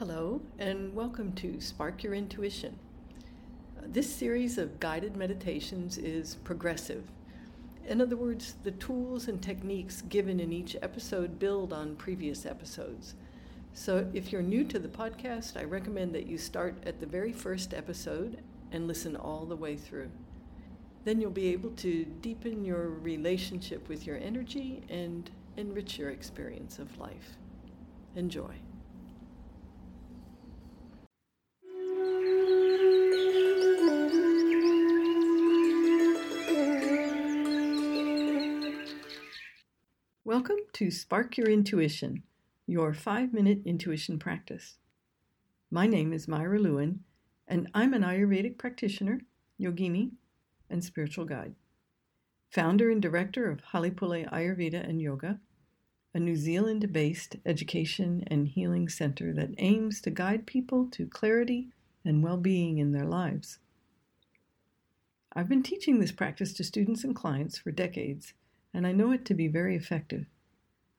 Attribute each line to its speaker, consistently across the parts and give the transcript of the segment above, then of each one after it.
Speaker 1: Hello, and welcome to Spark Your Intuition. This series of guided meditations is progressive. In other words, the tools and techniques given in each episode build on previous episodes. So if you're new to the podcast, I recommend that you start at the very first episode and listen all the way through. Then you'll be able to deepen your relationship with your energy and enrich your experience of life. Enjoy. To Spark Your Intuition, your five minute intuition practice. My name is Myra Lewin, and I'm an Ayurvedic practitioner, yogini, and spiritual guide. Founder and director of Halepule Ayurveda and Yoga, a New Zealand based education and healing center that aims to guide people to clarity and well being in their lives. I've been teaching this practice to students and clients for decades, and I know it to be very effective.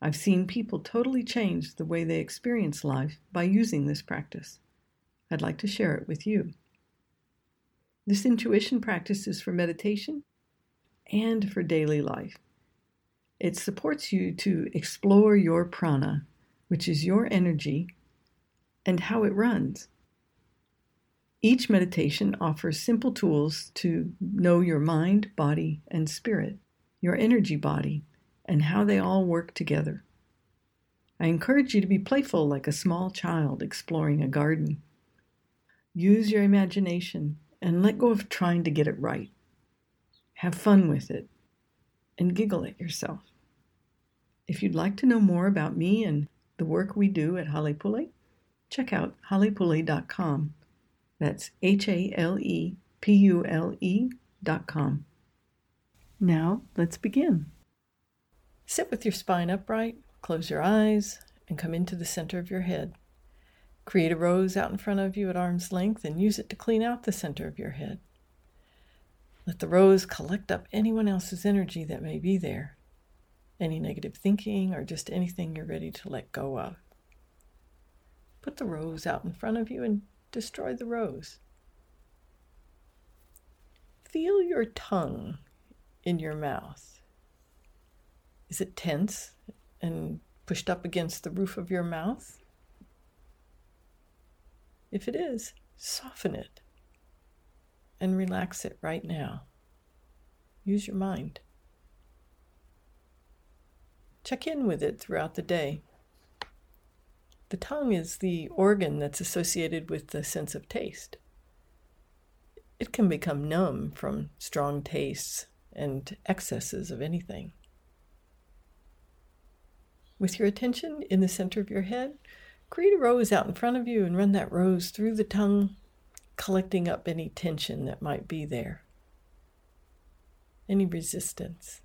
Speaker 1: I've seen people totally change the way they experience life by using this practice. I'd like to share it with you. This intuition practice is for meditation and for daily life. It supports you to explore your prana, which is your energy, and how it runs. Each meditation offers simple tools to know your mind, body, and spirit, your energy body, and how they all work together. I encourage you to be playful like a small child exploring a garden. Use your imagination and let go of trying to get it right. Have fun with it and giggle at yourself. If you'd like to know more about me and the work we do at Halepule, check out halepule.com. That's H A L E P U L E dot com. Now, let's begin. Sit with your spine upright, close your eyes, and come into the center of your head. Create a rose out in front of you at arm's length and use it to clean out the center of your head. Let the rose collect up anyone else's energy that may be there, any negative thinking or just anything you're ready to let go of. Put the rose out in front of you and destroy the rose. Feel your tongue in your mouth. Is it tense and pushed up against the roof of your mouth? If it is, soften it and relax it right now. Use your mind. Check in with it throughout the day. The tongue is the organ that's associated with the sense of taste. It can become numb from strong tastes and excesses of anything. With your attention in the center of your head, create a rose out in front of you and run that rose through the tongue, collecting up any tension that might be there, any resistance.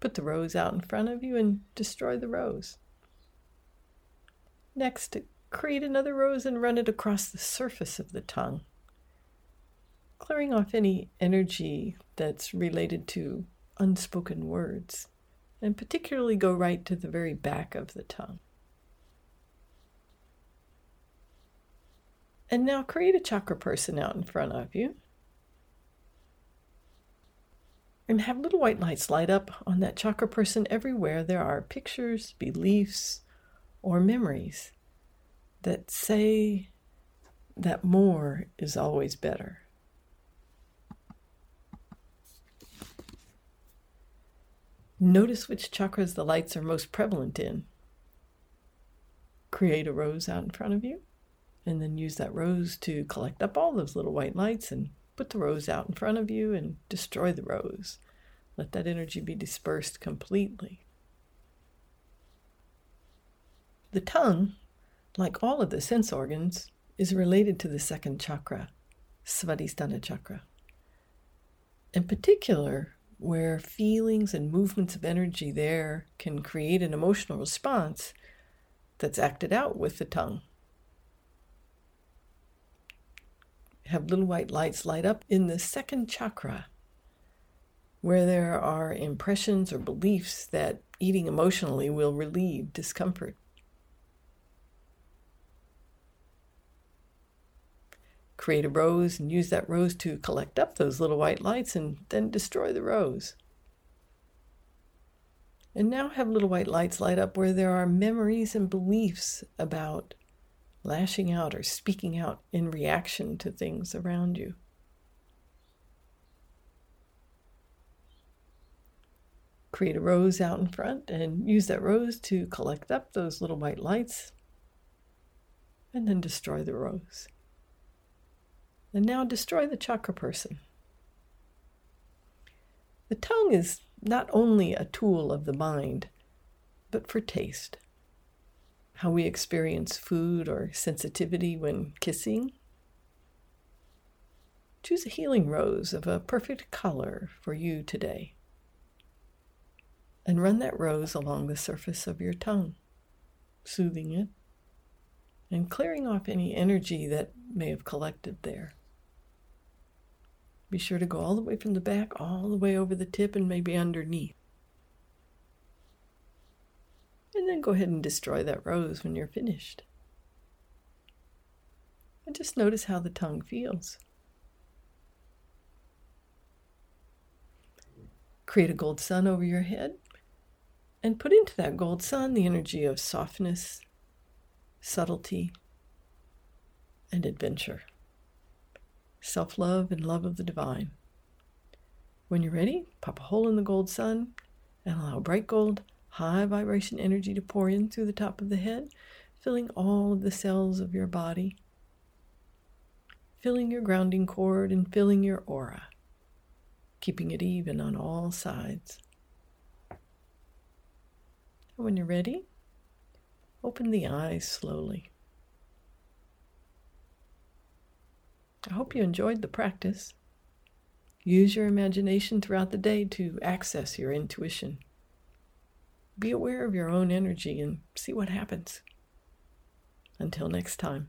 Speaker 1: Put the rose out in front of you and destroy the rose. Next, create another rose and run it across the surface of the tongue, clearing off any energy that's related to unspoken words, and particularly go right to the very back of the tongue. And now create a chakra person out in front of you. And have little white lights light up on that chakra person everywhere there are pictures, beliefs, or memories that say that more is always better. Notice which chakras the lights are most prevalent in. Create a rose out in front of you, and then use that rose to collect up all those little white lights and put the rose out in front of you and destroy the rose. Let that energy be dispersed completely. The tongue, like all of the sense organs, is related to the second chakra, Svadhisthana chakra. In particular, where feelings and movements of energy there can create an emotional response that's acted out with the tongue. Have little white lights light up in the second chakra, where there are impressions or beliefs that eating emotionally will relieve discomfort. Create a rose and use that rose to collect up those little white lights and then destroy the rose. And now have little white lights light up where there are memories and beliefs about lashing out or speaking out in reaction to things around you. Create a rose out in front and use that rose to collect up those little white lights and then destroy the rose. And now destroy the chakra person. The tongue is not only a tool of the mind, but for taste. How we experience food or sensitivity when kissing. Choose a healing rose of a perfect color for you today. And run that rose along the surface of your tongue, soothing it and clearing off any energy that may have collected there. Be sure to go all the way from the back, all the way over the tip, and maybe underneath. And then go ahead and destroy that rose when you're finished. And just notice how the tongue feels. Create a gold sun over your head and put into that gold sun the energy of softness, subtlety, and adventure self love, and love of the divine. When you're ready, pop a hole in the gold sun and allow bright gold, high vibration energy to pour in through the top of the head, filling all of the cells of your body, filling your grounding cord, and filling your aura, keeping it even on all sides. When you're ready, open the eyes slowly. I hope you enjoyed the practice. Use your imagination throughout the day to access your intuition. Be aware of your own energy and see what happens. Until next time.